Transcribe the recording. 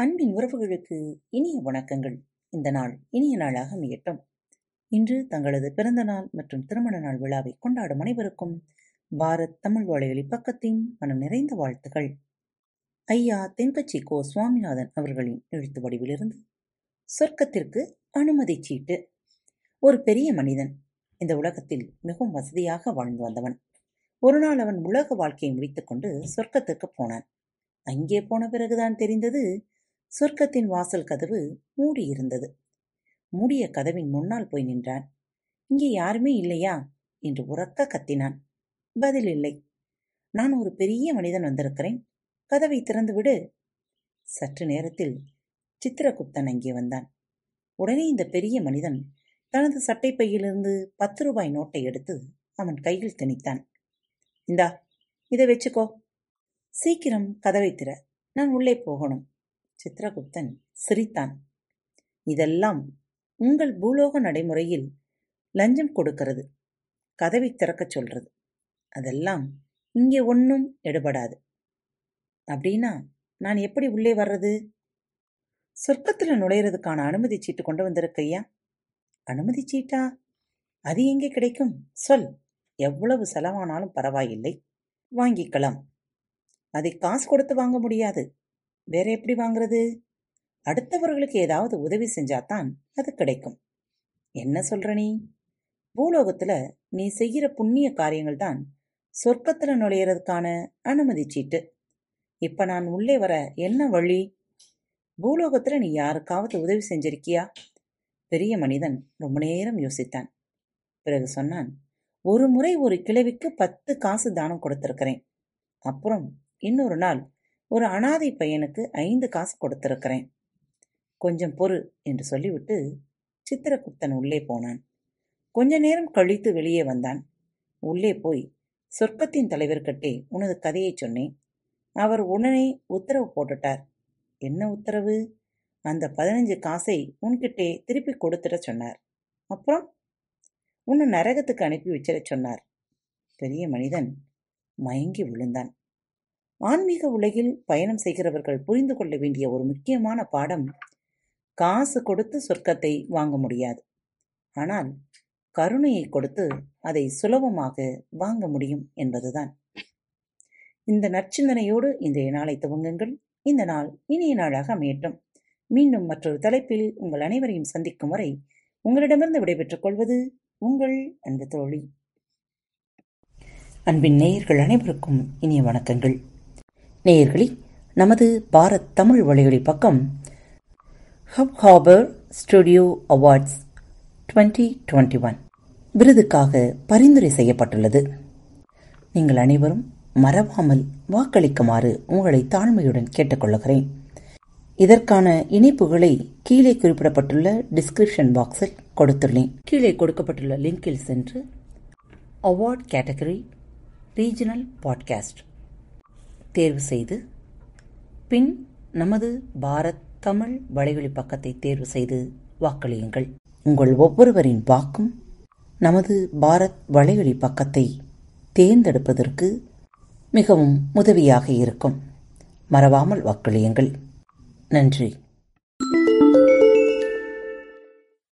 அன்பின் உறவுகளுக்கு இனிய வணக்கங்கள். இந்த நாள் இனிய நாளாக அமையட்டும். இன்று தங்களது பிறந்த நாள் மற்றும் திருமண நாள் விழாவை கொண்டாடும் அனைவருக்கும் பாரத் தமிழ் வாழையொலி பக்கத்தின் மனம் நிறைந்த வாழ்த்துகள் ஐயா தென்கட்சி கோ சுவாமிநாதன் அவர்களின் எழுத்து வடிவிலிருந்து சொர்க்கத்திற்கு அனுமதி சீட்டு. ஒரு பெரிய மனிதன் இந்த உலகத்தில் மிகவும் வசதியாக வாழ்ந்து வந்தவன். ஒரு நாள் அவன் உலக வாழ்க்கையை முடித்துக்கொண்டு சொர்க்கத்திற்கு போனான். அங்கே போன பிறகுதான் தெரிந்தது சொர்க்கத்தின் வாசல் கதவு மூடியிருந்தது. மூடிய கதவின் முன்னால் போய் நின்றான். இங்கே யாருமே இல்லையா? என்று உறக்க கத்தினான். பதில் இல்லை. நான் ஒரு பெரிய மனிதன் வந்திருக்கிறேன். கதவை திறந்து விடு. சற்று நேரத்தில் சித்திரகுப்தன் அங்கே வந்தான். உடனே இந்த பெரிய மனிதன் தனது சட்டை பையிலிருந்து பத்து ரூபாய் நோட்டை எடுத்து அவன் கையில் திணித்தான். இந்தா இதை வச்சுக்கோ. சீக்கிரம் கதவை திற. நான் உள்ளே போகணும். சித்ரகுப்தன் சிரித்தான். இதெல்லாம் உங்கள் பூலோக நடைமுறையில் லஞ்சம் கொடுக்கிறது கதவை திறக்கச் சொல்றது. அதெல்லாம் இங்கே ஒன்றும் எடுபடாது. அப்படின்னா நான் எப்படி உள்ளே வர்றது? சொர்க்கத்தில் நுழையிறதுக்கான அனுமதி சீட்டு கொண்டு வந்திருக்கையா? அனுமதி சீட்டா? அது எங்கே கிடைக்கும்? சொல். எவ்வளவு செலவானாலும் பரவாயில்லை. வாங்கிக்கலாம். அதை காசு கொடுத்து வாங்க முடியாது. வேற எப்படி வாங்குறது? அடுத்தவர்களுக்கு ஏதாவது உதவி செஞ்சாதான் அது கிடைக்கும். என்ன சொல்ற நீ? பூலோகத்துல நீ செய்கிற புண்ணிய காரியங்கள் தான் சொர்க்கத்துல நுழையிறதுக்கான அனுமதி சீட்டு. இப்ப நான் உள்ளே வர என்ன வழி? பூலோகத்துல நீ யாருக்காவது உதவி செஞ்சிருக்கியா? பெரிய மனிதன் ரொம்ப நேரம் யோசித்தான். பிறகு சொன்னான் ஒரு முறை ஒரு கிழவிக்கு பத்து காசு தானம் கொடுத்திருக்கிறேன். அப்புறம் இன்னொரு நாள் ஒரு அனாதை பையனுக்கு ஐந்து காசு கொடுத்திருக்கிறேன். கொஞ்சம் பொறு என்று சொல்லிவிட்டு சித்திரகுப்தன் உள்ளே போனான். கொஞ்ச நேரம் கழித்து வெளியே வந்தான். உள்ளே போய் சொர்க்கத்தின் தலைவர்கிட்டே உனது கதையை சொன்னேன். அவர் உடனே உத்தரவு போட்டுட்டார். என்ன உத்தரவு? அந்த பதினஞ்சு காசை உன்கிட்டே திருப்பி கொடுத்துட சொன்னார். அப்புறம்? உன்னை நரகத்துக்கு அனுப்பி வச்சிட சொன்னார். பெரிய மனிதன் மயங்கி விழுந்தான். ஆன்மீக உலகில் பயணம் செய்கிறவர்கள் புரிந்து கொள்ள வேண்டிய ஒரு முக்கியமான பாடம் காசு கொடுத்து சொர்க்கத்தை வாங்க முடியாது. ஆனால் கருணையை கொடுத்து அதை சுலபமாக வாங்க முடியும் என்பதுதான். இந்த நற்சிந்தனையோடு இன்றைய நாளை துவங்குங்கள். இந்த நாள் இனிய நாளாக அமையட்டும். மீண்டும் மற்றொரு தலைப்பில் உங்கள் அனைவரையும் சந்திக்கும் வரை உங்களிடமிருந்து விடைபெற்றுக் கொள்வது உங்கள் அன்பு தோழி. அன்பின் நேயர்கள் அனைவருக்கும் இனிய வணக்கங்கள். நேயர்களே நமது பாரத் தமிழ் வழிகளில் பக்கம் Hubhopper studio awards twenty twenty one விருதுக்காக பரிந்துரை செய்யப்பட்டுள்ளது. நீங்கள் அனைவரும் மறவாமல் வாக்களிக்குமாறு உங்களை தாழ்மையுடன் கேட்டுக்கொள்கிறேன். இதற்கான இணைப்புகளை கீழே குறிப்பிடப்பட்டுள்ள டிஸ்கிரிப்ஷன் பாக்ஸில் கொடுத்துள்ளேன். கீழே கொடுக்கப்பட்டுள்ள லிங்கில் சென்று அவார்ட் கேட்டகரி ரீஜனல் பாட்காஸ்ட் தேர்வு செய்து பின் நமது பாரத் தமிழ் வலைவழி பக்கத்தை தேர்வு செய்து வாக்களியுங்கள். உங்கள் ஒவ்வொருவரின் வாக்கும் நமது பாரத் வலைவழி பக்கத்தை தேர்ந்தெடுப்பதற்கு மிகவும் உதவியாக இருக்கும். மறவாமல் வாக்களியுங்கள். நன்றி.